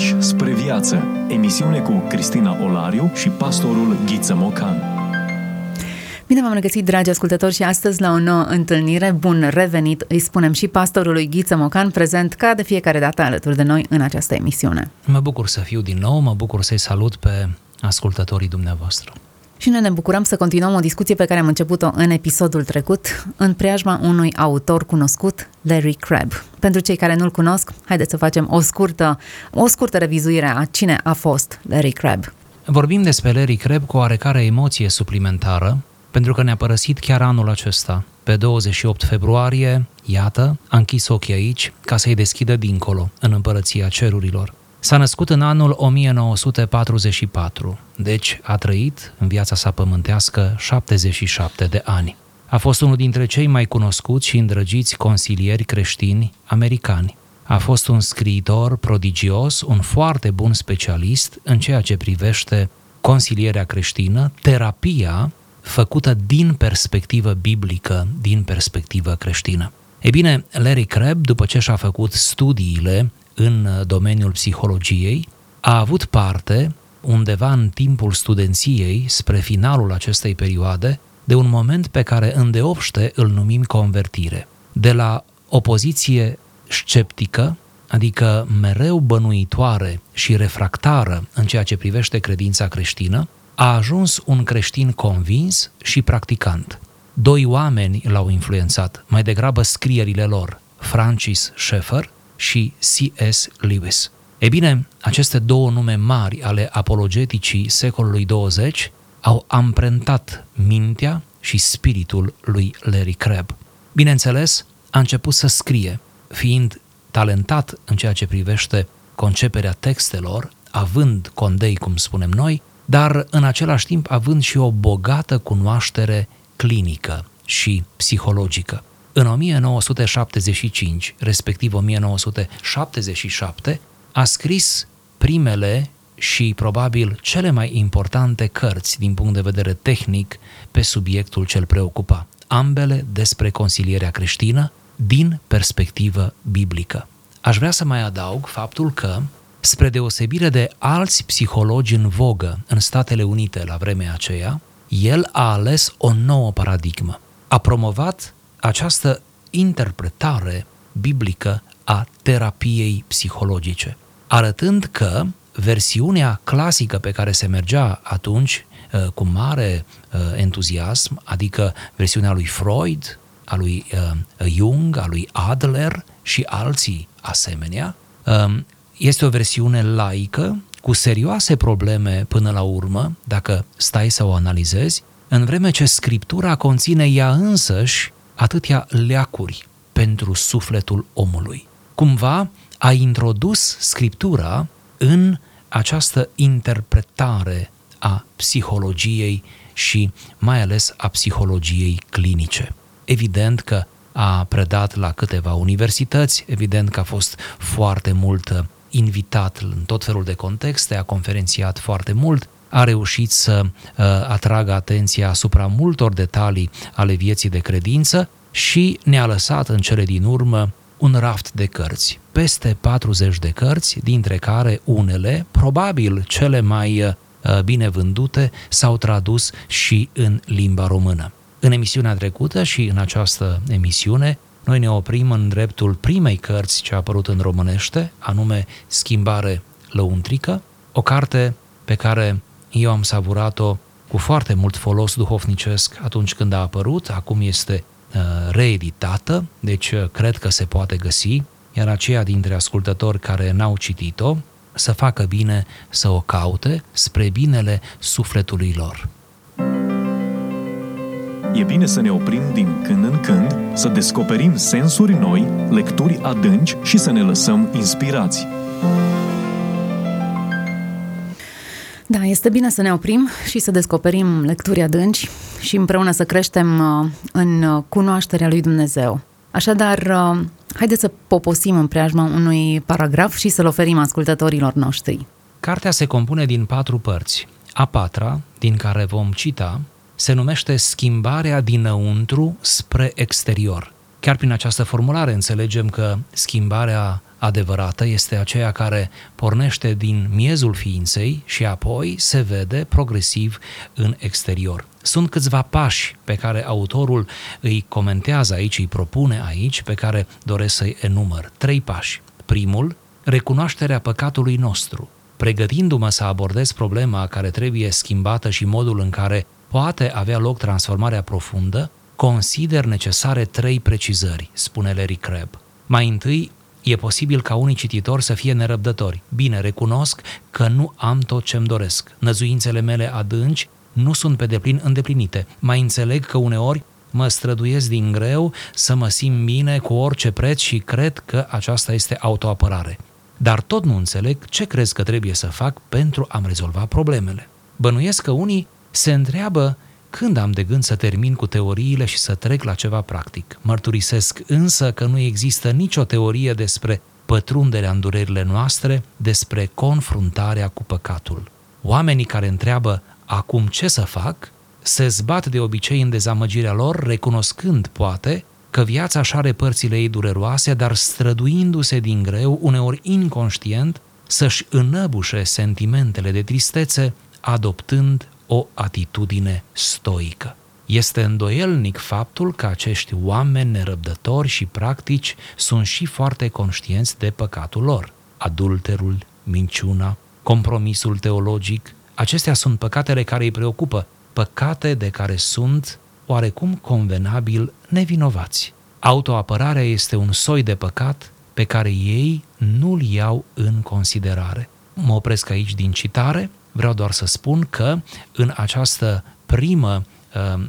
Pași spre viață. Emisiune cu Cristina Olariu și pastorul Ghiță Mocan. Bine v-am regăsit, dragi ascultători, și astăzi la o nouă întâlnire. Bun revenit, îi spunem și pastorului Ghiță Mocan, prezent ca de fiecare dată alături de noi în această emisiune. Mă bucur să fiu din nou, mă bucur să-i salut pe ascultătorii dumneavoastră. Și noi ne bucurăm să continuăm o discuție pe care am început-o în episodul trecut, în preajma unui autor cunoscut, Larry Crabb. Pentru cei care nu-l cunosc, haideți să facem o scurtă, o scurtă revizuire a cine a fost Larry Crabb. Vorbim despre Larry Crabb cu oarecare emoție suplimentară, pentru că ne-a părăsit chiar anul acesta. Pe 28 februarie, iată, a închis ochii aici ca să-i deschidă dincolo, în împărăția cerurilor. S-a născut în anul 1944, deci a trăit în viața sa pământească 77 de ani. A fost unul dintre cei mai cunoscuți și îndrăgiți consilieri creștini americani. A fost un scriitor prodigios, un foarte bun specialist în ceea ce privește consilierea creștină, terapia făcută din perspectivă biblică, din perspectivă creștină. E bine, Larry Crabb, după ce și-a făcut studiile în domeniul psihologiei, a avut parte, undeva în timpul studenției, spre finalul acestei perioade, de un moment pe care îndeopște îl numim convertire. De la o poziție sceptică, adică mereu bănuitoare și refractară în ceea ce privește credința creștină, a ajuns un creștin convins și practicant. Doi oameni l-au influențat, mai degrabă scrierile lor, Francis Schaeffer și C.S. Lewis. E bine, aceste două nume mari ale apologeticii secolului 20 au amprentat mintea și spiritul lui Larry Crabb. Bineînțeles, a început să scrie, fiind talentat în ceea ce privește conceperea textelor, având condei, cum spunem noi, dar în același timp având și o bogată cunoaștere clinică și psihologică. În 1975, respectiv 1977, a scris primele și probabil cele mai importante cărți din punct de vedere tehnic pe subiectul cel preocupa, ambele despre consilierea creștină din perspectivă biblică. Aș vrea să mai adaug faptul că, spre deosebire de alți psihologi în vogă în Statele Unite la vremea aceea, el a ales o nouă paradigmă. A promovat această interpretare biblică a terapiei psihologice, arătând că versiunea clasică pe care se mergea atunci uh, cu mare uh, entuziasm, adică versiunea lui Freud, a lui uh, Jung, a lui Adler și alții asemenea, um, este o versiune laică, cu serioase probleme până la urmă, dacă stai să o analizezi, în vreme ce Scriptura conține ea însăși atâtea leacuri pentru sufletul omului. Cumva a introdus Scriptura în această interpretare a psihologiei și mai ales a psihologiei clinice. Evident că a predat la câteva universități, evident că a fost foarte mult invitat în tot felul de contexte, a conferențiat foarte mult, a reușit să uh, atragă atenția asupra multor detalii ale vieții de credință și ne-a lăsat în cele din urmă un raft de cărți, peste 40 de cărți, dintre care unele, probabil cele mai uh, bine vândute, s-au tradus și în limba română. În emisiunea trecută și în această emisiune, noi ne oprim în dreptul primei cărți ce a apărut în românește, anume Schimbare lăuntrică, o carte pe care eu am savurat-o cu foarte mult folos duhovnicesc atunci când a apărut, acum este uh, reeditată, deci uh, cred că se poate găsi, iar aceia dintre ascultători care n-au citit-o, să facă bine să o caute spre binele sufletului lor. E bine să ne oprim din când în când, să descoperim sensuri noi, lecturi adânci și să ne lăsăm inspirați. Da, este bine să ne oprim și să descoperim lecturi adânci și împreună să creștem uh, în cunoașterea lui Dumnezeu. Așadar, uh, haideți să poposim în preajma unui paragraf și să-l oferim ascultătorilor noștri. Cartea se compune din patru părți. A patra, din care vom cita, se numește schimbarea dinăuntru spre exterior. Chiar prin această formulare înțelegem că schimbarea adevărată este aceea care pornește din miezul ființei și apoi se vede progresiv în exterior. Sunt câțiva pași pe care autorul îi comentează aici, îi propune aici, pe care doresc să-i enumăr. Trei pași. Primul, recunoașterea păcatului nostru, pregătindu-mă să abordez problema care trebuie schimbată și modul în care poate avea loc transformarea profundă, consider necesare trei precizări, spune Larry Crabb. Mai întâi, e posibil ca unii cititori să fie nerăbdători. Bine, recunosc că nu am tot ce-mi doresc. Năzuințele mele adânci nu sunt pe deplin îndeplinite. Mai înțeleg că uneori mă străduiesc din greu să mă simt bine cu orice preț și cred că aceasta este autoapărare. Dar tot nu înțeleg ce crezi că trebuie să fac pentru a-mi rezolva problemele. Bănuiesc că unii se întreabă când am de gând să termin cu teoriile și să trec la ceva practic. Mărturisesc însă că nu există nicio teorie despre pătrunderea în durerile noastre, despre confruntarea cu păcatul. Oamenii care întreabă acum ce să fac, se zbat de obicei în dezamăgirea lor, recunoscând, poate, că viața așa șare părțile ei dureroase, dar străduindu-se din greu, uneori inconștient, să-și înăbușe sentimentele de tristețe, adoptând o atitudine stoică. Este îndoielnic faptul că acești oameni nerăbdători și practici sunt și foarte conștienți de păcatul lor. Adulterul, minciuna, compromisul teologic, acestea sunt păcatele care îi preocupă, păcate de care sunt oarecum convenabil nevinovați. Autoapărarea este un soi de păcat pe care ei nu-l iau în considerare. Mă opresc aici din citare, vreau doar să spun că în această primă uh, uh,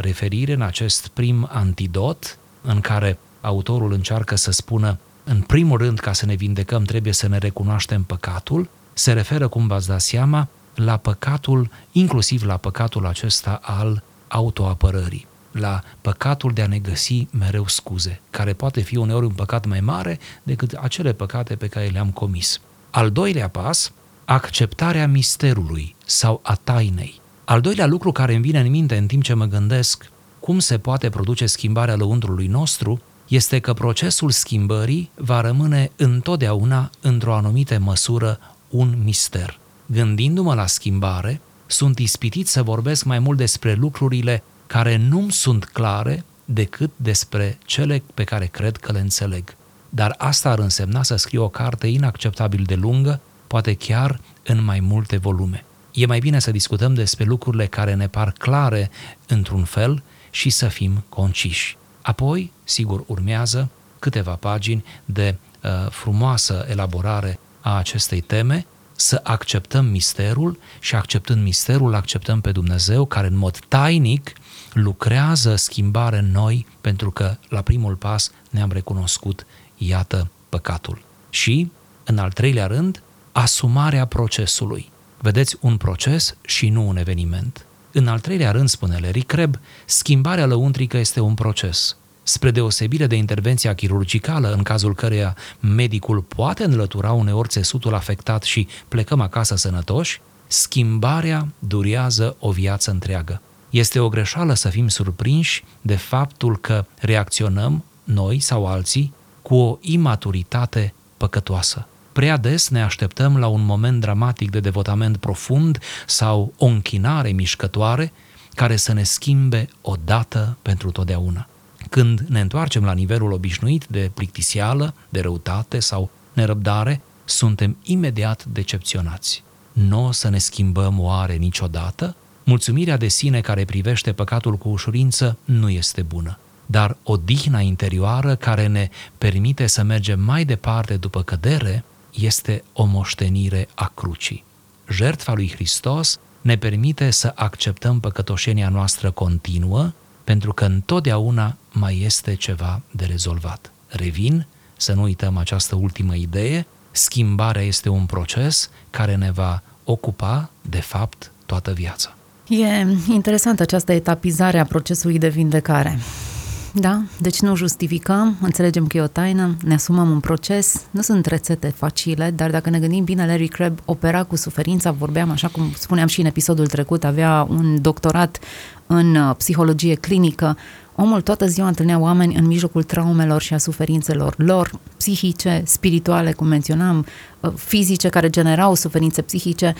referire, în acest prim antidot, în care autorul încearcă să spună în primul rând, ca să ne vindecăm, trebuie să ne recunoaștem păcatul, se referă, cum v-ați dat seama, la păcatul, inclusiv la păcatul acesta al autoapărării, la păcatul de a ne găsi mereu scuze, care poate fi uneori un păcat mai mare decât acele păcate pe care le-am comis. Al doilea pas, acceptarea misterului sau a tainei. Al doilea lucru care îmi vine în minte în timp ce mă gândesc cum se poate produce schimbarea lăuntrului nostru este că procesul schimbării va rămâne întotdeauna, într-o anumită măsură, un mister. Gândindu-mă la schimbare, sunt ispitit să vorbesc mai mult despre lucrurile care nu sunt clare decât despre cele pe care cred că le înțeleg. Dar asta ar însemna să scriu o carte inacceptabil de lungă, poate chiar în mai multe volume. E mai bine să discutăm despre lucrurile care ne par clare într-un fel și să fim conciși. Apoi, sigur, urmează câteva pagini de uh, frumoasă elaborare a acestei teme, să acceptăm misterul și acceptând misterul, acceptăm pe Dumnezeu care în mod tainic lucrează schimbare în noi pentru că la primul pas ne-am recunoscut, iată, păcatul. Și, în al treilea rând, asumarea procesului. Vedeți, un proces și nu un eveniment. În al treilea rând, spune Larry Crabb, schimbarea lăuntrică este un proces. Spre deosebire de intervenția chirurgicală, în cazul căreia medicul poate înlătura uneori țesutul afectat și plecăm acasă sănătoși, schimbarea durează o viață întreagă. Este o greșeală să fim surprinși de faptul că reacționăm, noi sau alții, cu o imaturitate păcătoasă. Prea des ne așteptăm la un moment dramatic de devotament profund sau o închinare mișcătoare care să ne schimbe odată pentru totdeauna. Când ne întoarcem la nivelul obișnuit de plictisială, de răutate sau nerăbdare, suntem imediat decepționați. Nu o să ne schimbăm oare niciodată? Mulțumirea de sine care privește păcatul cu ușurință nu este bună, dar odihna interioară care ne permite să mergem mai departe după cădere este o moștenire a crucii. Jertfa lui Hristos ne permite să acceptăm păcătoșenia noastră continuă pentru că întotdeauna mai este ceva de rezolvat. Revin, să nu uităm această ultimă idee, schimbarea este un proces care ne va ocupa, de fapt, toată viața. E interesantă această etapizare a procesului de vindecare. Da, deci nu justificăm, înțelegem că e o taină, ne asumăm un proces, nu sunt rețete facile, dar dacă ne gândim bine, Larry Crabb opera cu suferința, vorbeam, așa cum spuneam și în episodul trecut, avea un doctorat în uh, psihologie clinică, Omul toată ziua întâlnea oameni în mijlocul traumelor și a suferințelor lor, psihice, spirituale, cum menționam, uh, fizice, care generau suferințe psihice.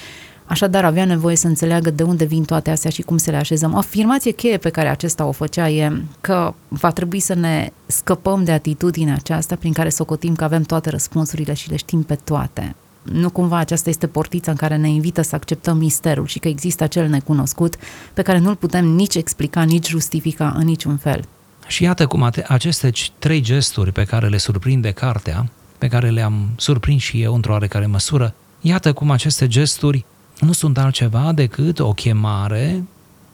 Așadar, avea nevoie să înțeleagă de unde vin toate astea și cum să le așezăm. O afirmație cheie pe care acesta o făcea e că va trebui să ne scăpăm de atitudinea aceasta prin care socotim că avem toate răspunsurile și le știm pe toate nu cumva aceasta este portița în care ne invită să acceptăm misterul și că există acel necunoscut pe care nu-l putem nici explica, nici justifica în niciun fel. Și iată cum aceste trei gesturi pe care le surprinde cartea, pe care le-am surprins și eu într-o oarecare măsură, iată cum aceste gesturi nu sunt altceva decât o chemare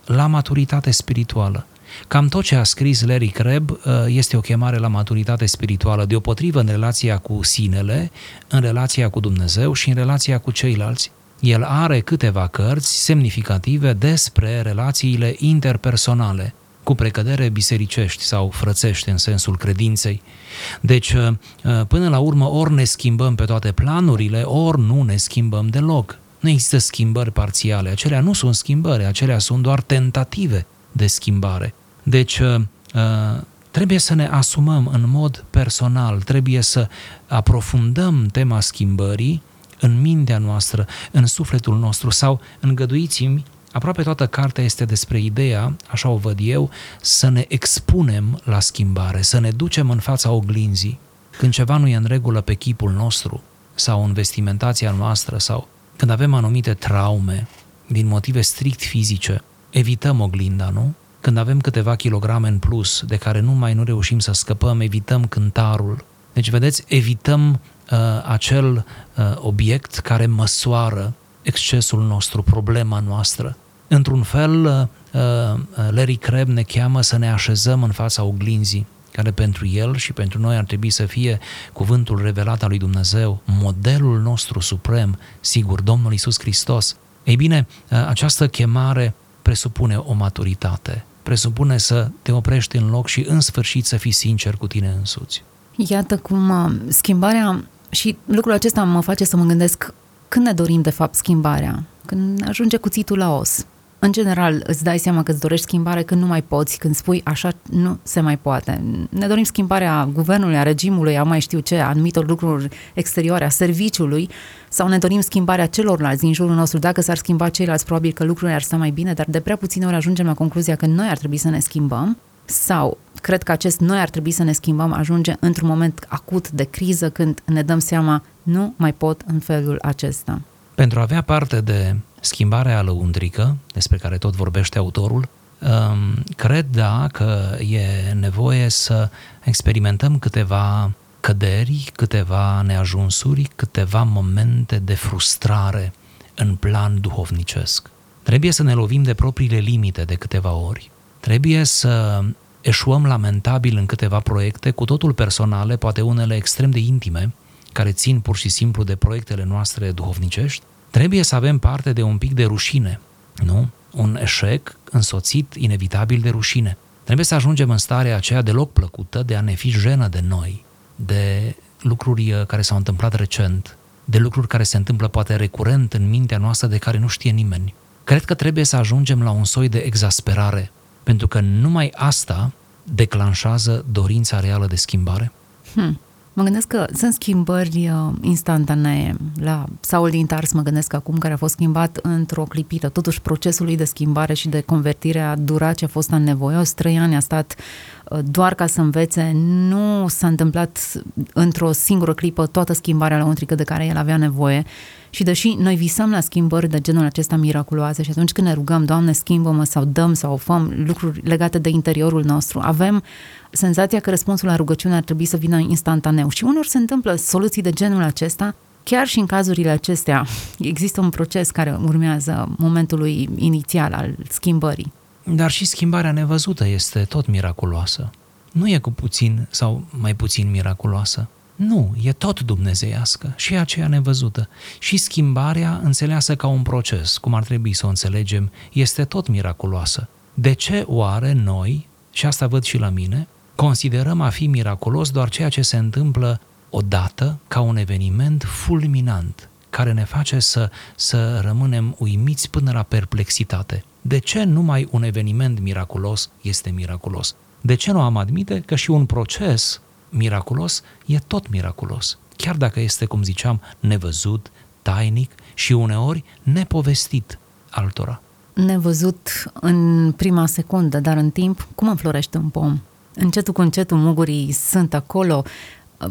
la maturitate spirituală. Cam tot ce a scris Larry Crabb uh, este o chemare la maturitate spirituală, deopotrivă în relația cu sinele, în relația cu Dumnezeu și în relația cu ceilalți. El are câteva cărți semnificative despre relațiile interpersonale, cu precădere bisericești sau frățești în sensul credinței. Deci, uh, uh, până la urmă, ori ne schimbăm pe toate planurile, ori nu ne schimbăm deloc. Nu există schimbări parțiale, acelea nu sunt schimbări, acelea sunt doar tentative de schimbare. Deci, uh, uh, trebuie să ne asumăm în mod personal, trebuie să aprofundăm tema schimbării în mintea noastră, în sufletul nostru sau îngăduiți-mi, aproape toată cartea este despre ideea, așa o văd eu, să ne expunem la schimbare, să ne ducem în fața oglinzii. Când ceva nu e în regulă pe chipul nostru sau în vestimentația noastră sau când avem anumite traume din motive strict fizice, evităm oglinda, nu? Când avem câteva kilograme în plus de care nu mai nu reușim să scăpăm, evităm cântarul. Deci, vedeți, evităm uh, acel uh, obiect care măsoară excesul nostru, problema noastră. Într-un fel, uh, uh, Larry Crabb ne cheamă să ne așezăm în fața oglinzii, care pentru el și pentru noi ar trebui să fie cuvântul revelat al lui Dumnezeu, modelul nostru suprem, sigur, Domnul Isus Hristos. Ei bine, uh, această chemare presupune o maturitate, presupune să te oprești în loc și în sfârșit să fii sincer cu tine însuți. Iată cum uh, schimbarea și lucrul acesta mă face să mă gândesc când ne dorim de fapt schimbarea, când ajunge cuțitul la os, în general, îți dai seama că îți dorești schimbare când nu mai poți, când spui așa nu se mai poate. Ne dorim schimbarea guvernului, a regimului, a mai știu ce, a anumitor lucruri exterioare, a serviciului, sau ne dorim schimbarea celorlalți din jurul nostru. Dacă s-ar schimba ceilalți, probabil că lucrurile ar sta mai bine, dar de prea puține ori ajungem la concluzia că noi ar trebui să ne schimbăm sau cred că acest noi ar trebui să ne schimbăm ajunge într-un moment acut de criză când ne dăm seama nu mai pot în felul acesta. Pentru a avea parte de schimbarea lăuntrică, despre care tot vorbește autorul, um, cred, da, că e nevoie să experimentăm câteva căderi, câteva neajunsuri, câteva momente de frustrare în plan duhovnicesc. Trebuie să ne lovim de propriile limite de câteva ori. Trebuie să eșuăm lamentabil în câteva proiecte, cu totul personale, poate unele extrem de intime, care țin pur și simplu de proiectele noastre duhovnicești, trebuie să avem parte de un pic de rușine, nu? Un eșec însoțit inevitabil de rușine. Trebuie să ajungem în starea aceea deloc plăcută de a ne fi jenă de noi, de lucruri uh, care s-au întâmplat recent, de lucruri care se întâmplă poate recurent în mintea noastră de care nu știe nimeni. Cred că trebuie să ajungem la un soi de exasperare, pentru că numai asta declanșează dorința reală de schimbare. Hmm. Mă gândesc că sunt schimbări uh, instantanee. La Saul din Tars mă gândesc acum care a fost schimbat într-o clipită. Totuși procesul lui de schimbare și de convertire a durat ce a fost anevoios. Trei ani a stat uh, doar ca să învețe. Nu s-a întâmplat într-o singură clipă toată schimbarea la untrică de care el avea nevoie. Și deși noi visăm la schimbări de genul acesta miraculoase și atunci când ne rugăm, Doamne, schimbă-mă sau dăm sau făm lucruri legate de interiorul nostru, avem senzația că răspunsul la rugăciune ar trebui să vină instantaneu. Și unor se întâmplă soluții de genul acesta, chiar și în cazurile acestea există un proces care urmează momentului inițial al schimbării. Dar și schimbarea nevăzută este tot miraculoasă. Nu e cu puțin sau mai puțin miraculoasă. Nu, e tot dumnezeiască și aceea nevăzută. Și schimbarea, înțeleasă ca un proces, cum ar trebui să o înțelegem, este tot miraculoasă. De ce oare noi, și asta văd și la mine, considerăm a fi miraculos doar ceea ce se întâmplă odată ca un eveniment fulminant, care ne face să, să rămânem uimiți până la perplexitate. De ce numai un eveniment miraculos este miraculos? De ce nu am admite că și un proces miraculos e tot miraculos? Chiar dacă este, cum ziceam, nevăzut, tainic și uneori nepovestit altora. Nevăzut în prima secundă, dar în timp, cum înflorește un pom? Încetul cu încetul mugurii sunt acolo,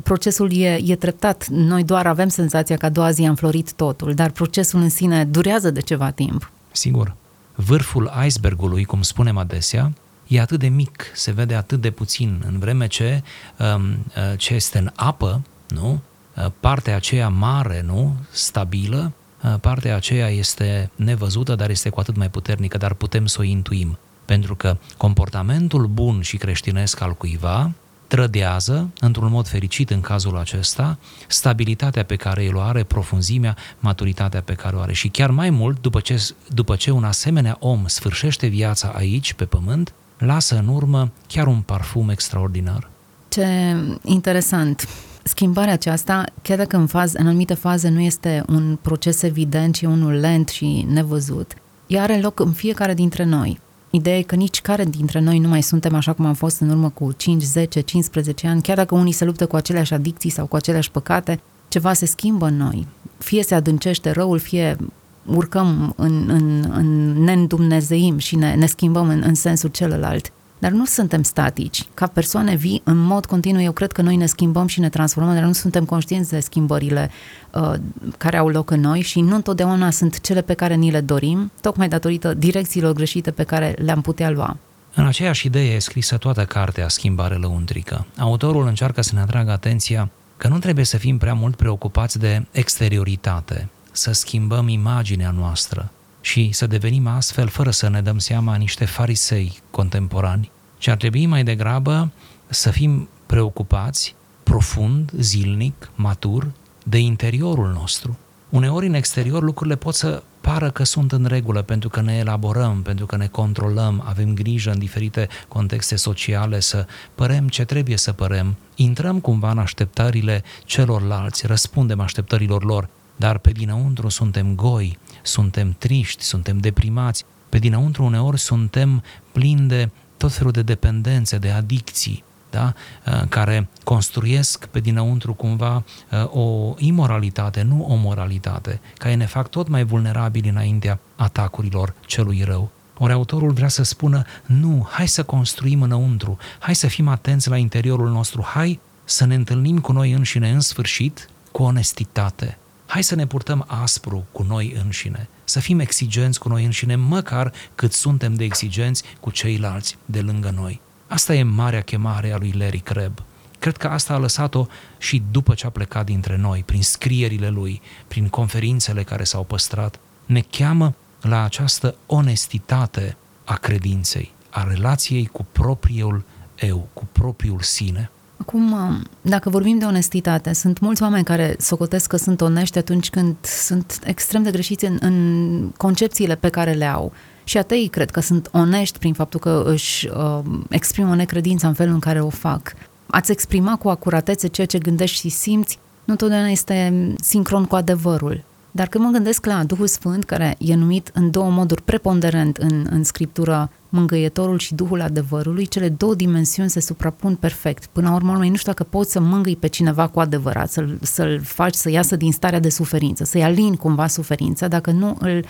procesul e, e treptat. Noi doar avem senzația că a doua zi am florit totul, dar procesul în sine durează de ceva timp. Sigur. Vârful icebergului, cum spunem adesea, e atât de mic, se vede atât de puțin, în vreme ce um, uh, ce este în apă, nu? Uh, partea aceea mare, nu? Stabilă, uh, partea aceea este nevăzută, dar este cu atât mai puternică, dar putem să o intuim. Pentru că comportamentul bun și creștinesc al cuiva trădează, într-un mod fericit în cazul acesta, stabilitatea pe care el o are, profunzimea, maturitatea pe care o are. Și chiar mai mult, după ce, după ce un asemenea om sfârșește viața aici, pe pământ, lasă în urmă chiar un parfum extraordinar. Ce interesant! Schimbarea aceasta, chiar dacă în, faz, în anumite faze nu este un proces evident, ci unul lent și nevăzut, ea are loc în fiecare dintre noi. Ideea e că nici care dintre noi nu mai suntem așa cum am fost în urmă cu 5, 10, 15 ani, chiar dacă unii se luptă cu aceleași adicții sau cu aceleași păcate, ceva se schimbă în noi. Fie se adâncește răul, fie urcăm în, în, în ne și ne, ne schimbăm în, în sensul celălalt. Dar nu suntem statici. Ca persoane vii, în mod continuu, eu cred că noi ne schimbăm și ne transformăm, dar nu suntem conștienți de schimbările uh, care au loc în noi și nu întotdeauna sunt cele pe care ni le dorim, tocmai datorită direcțiilor greșite pe care le-am putea lua. În aceeași idee e scrisă toată cartea Schimbare lăuntrică. Autorul încearcă să ne atragă atenția că nu trebuie să fim prea mult preocupați de exterioritate, să schimbăm imaginea noastră, și să devenim astfel, fără să ne dăm seama, niște farisei contemporani, ci ar trebui mai degrabă să fim preocupați profund, zilnic, matur, de interiorul nostru. Uneori în exterior lucrurile pot să pară că sunt în regulă pentru că ne elaborăm, pentru că ne controlăm, avem grijă în diferite contexte sociale să părem ce trebuie să părem, intrăm cumva în așteptările celorlalți, răspundem așteptărilor lor, dar pe dinăuntru suntem goi, suntem triști, suntem deprimați, pe dinăuntru uneori suntem plini de tot felul de dependențe, de adicții, da? Uh, care construiesc pe dinăuntru cumva uh, o imoralitate, nu o moralitate, care ne fac tot mai vulnerabili înaintea atacurilor celui rău. Ori autorul vrea să spună, nu, hai să construim înăuntru, hai să fim atenți la interiorul nostru, hai să ne întâlnim cu noi înșine în sfârșit cu onestitate, Hai să ne purtăm aspru cu noi înșine, să fim exigenți cu noi înșine, măcar cât suntem de exigenți cu ceilalți de lângă noi. Asta e marea chemare a lui Larry Crabb. Cred că asta a lăsat-o și după ce a plecat dintre noi, prin scrierile lui, prin conferințele care s-au păstrat, ne cheamă la această onestitate a credinței, a relației cu propriul eu, cu propriul sine. Acum, dacă vorbim de onestitate, sunt mulți oameni care socotesc că sunt onești atunci când sunt extrem de greșiți în, în concepțiile pe care le au. Și atei cred că sunt onești prin faptul că își uh, exprimă necredința în felul în care o fac. Ați exprima cu acuratețe ceea ce gândești și simți, nu totdeauna este sincron cu adevărul. Dar când mă gândesc la Duhul Sfânt, care e numit în două moduri preponderent în, în scriptură mângâietorul și Duhul adevărului, cele două dimensiuni se suprapun perfect. Până la urmă, nu știu dacă poți să mângâi pe cineva cu adevărat, să-l, să-l faci să iasă din starea de suferință, să-i alini cumva suferința, dacă nu îl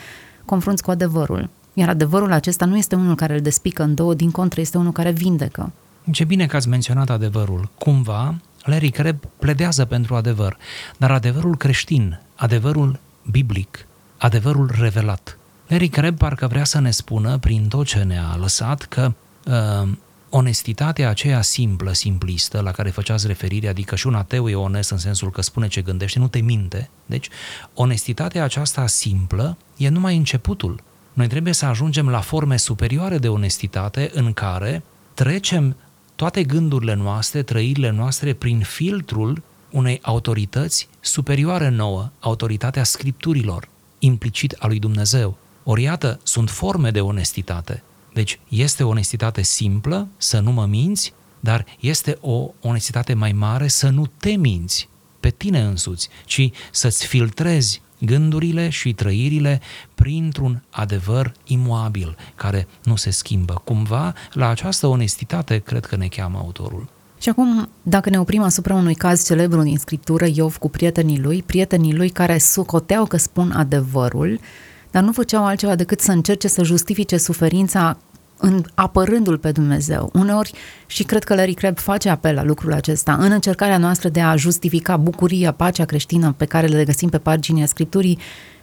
confrunți cu adevărul. Iar adevărul acesta nu este unul care îl despică în două, din contră, este unul care vindecă. Ce bine că ați menționat adevărul. Cumva, Larry Crabb pledează pentru adevăr, dar adevărul creștin, adevărul biblic, adevărul revelat. Larry Crabb parcă vrea să ne spună, prin tot ce ne-a lăsat, că uh, onestitatea aceea simplă, simplistă, la care făceați referire, adică și un ateu e onest în sensul că spune ce gândește, nu te minte. Deci, onestitatea aceasta simplă e numai începutul. Noi trebuie să ajungem la forme superioare de onestitate în care trecem toate gândurile noastre, trăirile noastre prin filtrul unei autorități superioare nouă, autoritatea scripturilor, implicit a lui Dumnezeu. Ori iată, sunt forme de onestitate. Deci este o onestitate simplă, să nu mă minți, dar este o onestitate mai mare să nu te minți pe tine însuți, ci să-ți filtrezi gândurile și trăirile printr-un adevăr imoabil, care nu se schimbă. Cumva, la această onestitate cred că ne cheamă autorul. Și acum, dacă ne oprim asupra unui caz celebru din scriptură, Iov cu prietenii lui, prietenii lui care sucoteau că spun adevărul, dar nu făceau altceva decât să încerce să justifice suferința în apărându-l pe Dumnezeu. Uneori, și cred că Larry Crabb face apel la lucrul acesta, în încercarea noastră de a justifica bucuria, pacea creștină pe care le găsim pe paginea Scripturii,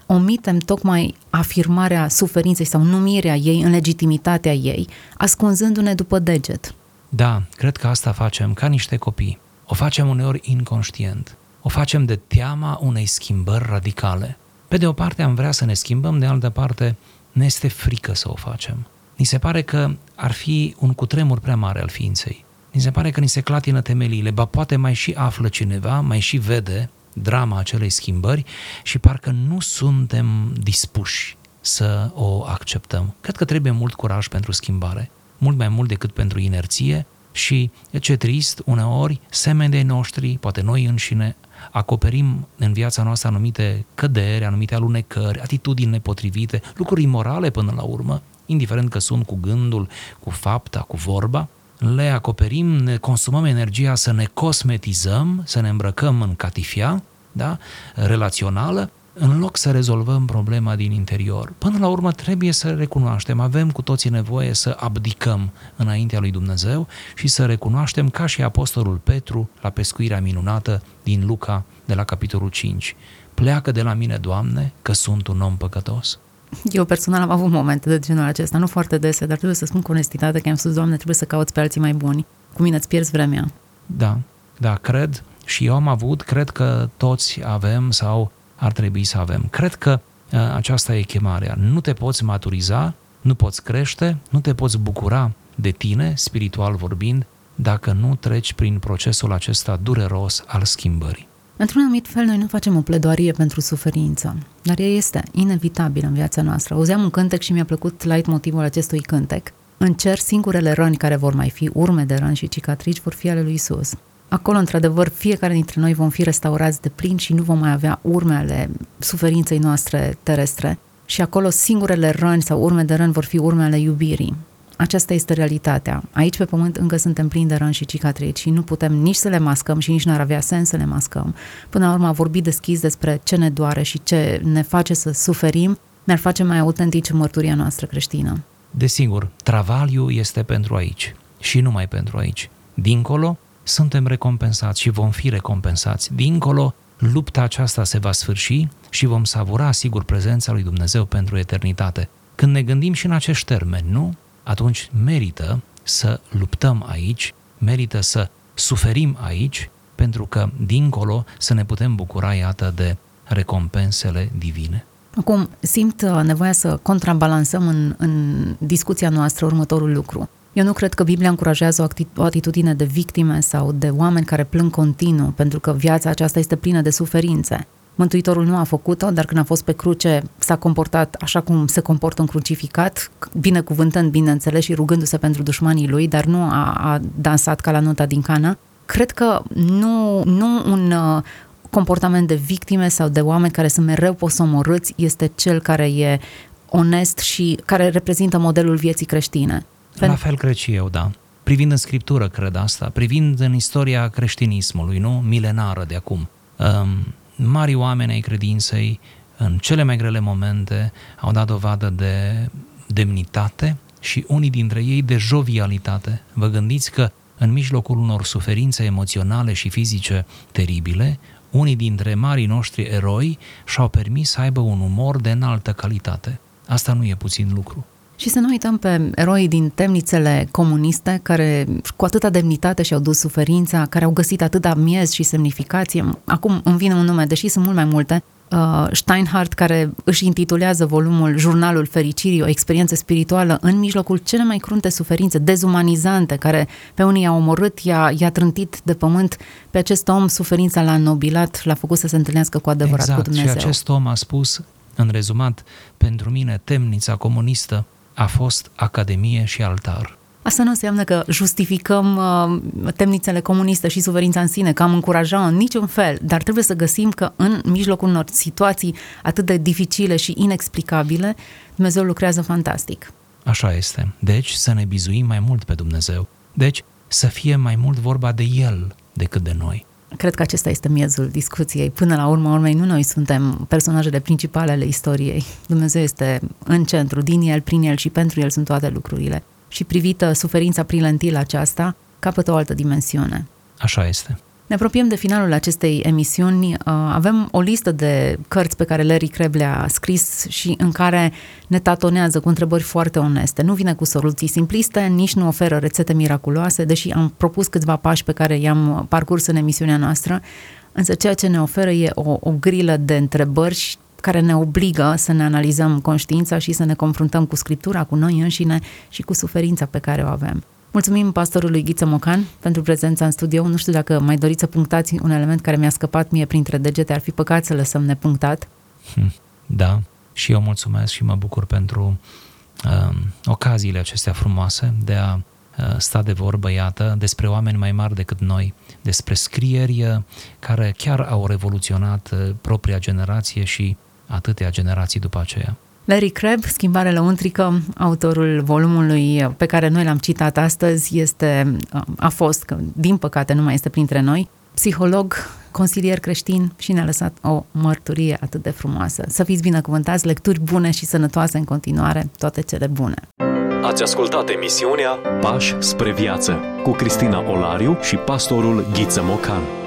omitem tocmai afirmarea suferinței sau numirea ei în legitimitatea ei, ascunzându-ne după deget. Da, cred că asta facem ca niște copii. O facem uneori inconștient. O facem de teama unei schimbări radicale. Pe de o parte am vrea să ne schimbăm, de altă parte ne este frică să o facem. Ni se pare că ar fi un cutremur prea mare al ființei. Ni se pare că ni se clatină temeliile, ba poate mai și află cineva, mai și vede drama acelei schimbări și parcă nu suntem dispuși să o acceptăm. Cred că trebuie mult curaj pentru schimbare, mult mai mult decât pentru inerție și ce trist, uneori, semeni de noștri, poate noi înșine, acoperim în viața noastră anumite căderi, anumite alunecări, atitudini nepotrivite, lucruri imorale până la urmă, indiferent că sunt cu gândul, cu fapta, cu vorba, le acoperim, ne consumăm energia să ne cosmetizăm, să ne îmbrăcăm în catifia, da? relațională, în loc să rezolvăm problema din interior. Până la urmă trebuie să recunoaștem, avem cu toții nevoie să abdicăm înaintea lui Dumnezeu și să recunoaștem ca și Apostolul Petru la pescuirea minunată din Luca de la capitolul 5. Pleacă de la mine, Doamne, că sunt un om păcătos. Eu personal am avut momente de genul acesta, nu foarte dese, dar trebuie să spun cu onestitate că am spus, Doamne, trebuie să cauți pe alții mai buni. Cu mine îți pierzi vremea. Da, da, cred și eu am avut, cred că toți avem sau ar trebui să avem. Cred că uh, aceasta e chemarea. Nu te poți maturiza, nu poți crește, nu te poți bucura de tine, spiritual vorbind, dacă nu treci prin procesul acesta dureros al schimbării. Într-un anumit fel, noi nu facem o pledoarie pentru suferință, dar ea este inevitabilă în viața noastră. Auzeam un cântec și mi-a plăcut light motivul acestui cântec. În cer, singurele răni care vor mai fi, urme de răni și cicatrici, vor fi ale lui Isus. Acolo, într-adevăr, fiecare dintre noi vom fi restaurați de plin și nu vom mai avea urme ale suferinței noastre terestre. Și acolo singurele răni sau urme de răni vor fi urme ale iubirii. Aceasta este realitatea. Aici pe pământ încă suntem plini de răni și cicatrici și nu putem nici să le mascăm și nici nu ar avea sens să le mascăm. Până la urmă, a vorbi deschis despre ce ne doare și ce ne face să suferim ne-ar face mai autentici în mărturia noastră creștină. Desigur, travaliu este pentru aici și numai pentru aici. Dincolo, suntem recompensați și vom fi recompensați. Dincolo, lupta aceasta se va sfârși și vom savura, sigur, prezența lui Dumnezeu pentru eternitate. Când ne gândim și în acești termeni, nu? Atunci merită să luptăm aici, merită să suferim aici, pentru că dincolo să ne putem bucura, iată, de recompensele divine. Acum, simt uh, nevoia să contrabalansăm în, în discuția noastră următorul lucru. Eu nu cred că Biblia încurajează o atitudine de victime sau de oameni care plâng continuu, pentru că viața aceasta este plină de suferințe. Mântuitorul nu a făcut-o, dar când a fost pe cruce s-a comportat așa cum se comportă un crucificat, binecuvântând, bineînțeles, și rugându-se pentru dușmanii lui, dar nu a, a dansat ca la nota din Cana. Cred că nu, nu un uh, comportament de victime sau de oameni care sunt mereu posomorâți este cel care e onest și care reprezintă modelul vieții creștine. La fel cred și eu, da. Privind în scriptură, cred asta, privind în istoria creștinismului, nu? Milenară de acum. Um, mari oameni ai credinței, în cele mai grele momente, au dat dovadă de demnitate și unii dintre ei de jovialitate. Vă gândiți că în mijlocul unor suferințe emoționale și fizice teribile, unii dintre marii noștri eroi și-au permis să aibă un umor de înaltă calitate. Asta nu e puțin lucru. Și să nu uităm pe eroii din temnițele comuniste care cu atâta demnitate și-au dus suferința, care au găsit atâta miez și semnificație. Acum îmi vine un nume, deși sunt mult mai multe, uh, Steinhardt, care își intitulează volumul Jurnalul Fericirii, o experiență spirituală în mijlocul cele mai crunte suferințe, dezumanizante, care pe unii i-a omorât, i-a, i-a trântit de pământ. Pe acest om suferința l-a nobilat, l-a făcut să se întâlnească cu adevărat exact. cu Dumnezeu. Și acest om a spus, în rezumat, pentru mine temnița comunistă a fost academie și altar. Asta nu înseamnă că justificăm uh, temnițele comuniste și suferința în sine, că am încurajat în niciun fel, dar trebuie să găsim că în mijlocul unor situații atât de dificile și inexplicabile, Dumnezeu lucrează fantastic. Așa este. Deci să ne bizuim mai mult pe Dumnezeu. Deci să fie mai mult vorba de El decât de noi. Cred că acesta este miezul discuției. Până la urmă, urmei, nu noi suntem personajele principale ale istoriei. Dumnezeu este în centru, din El, prin El și pentru El sunt toate lucrurile. Și privită suferința prin lentila aceasta, capătă o altă dimensiune. Așa este. Ne apropiem de finalul acestei emisiuni. Uh, avem o listă de cărți pe care Larry Kreb le-a scris și în care ne tatonează cu întrebări foarte oneste. Nu vine cu soluții simpliste, nici nu oferă rețete miraculoase, deși am propus câțiva pași pe care i-am parcurs în emisiunea noastră, însă ceea ce ne oferă e o, o grilă de întrebări care ne obligă să ne analizăm conștiința și să ne confruntăm cu scriptura, cu noi înșine și cu suferința pe care o avem. Mulțumim pastorului Ghiță Mocan pentru prezența în studio. Nu știu dacă mai doriți să punctați un element care mi-a scăpat mie printre degete. Ar fi păcat să lăsăm nepunctat. Hm, da, și eu mulțumesc și mă bucur pentru uh, ocaziile acestea frumoase de a uh, sta de vorbă, iată, despre oameni mai mari decât noi, despre scrieri uh, care chiar au revoluționat uh, propria generație și atâtea generații după aceea. Larry Crabb, Schimbare lăuntrică, autorul volumului pe care noi l-am citat astăzi, este, a fost, că din păcate nu mai este printre noi, psiholog, consilier creștin și ne-a lăsat o mărturie atât de frumoasă. Să fiți binecuvântați, lecturi bune și sănătoase în continuare, toate cele bune. Ați ascultat emisiunea Pași spre viață cu Cristina Olariu și pastorul Ghiță Mocan.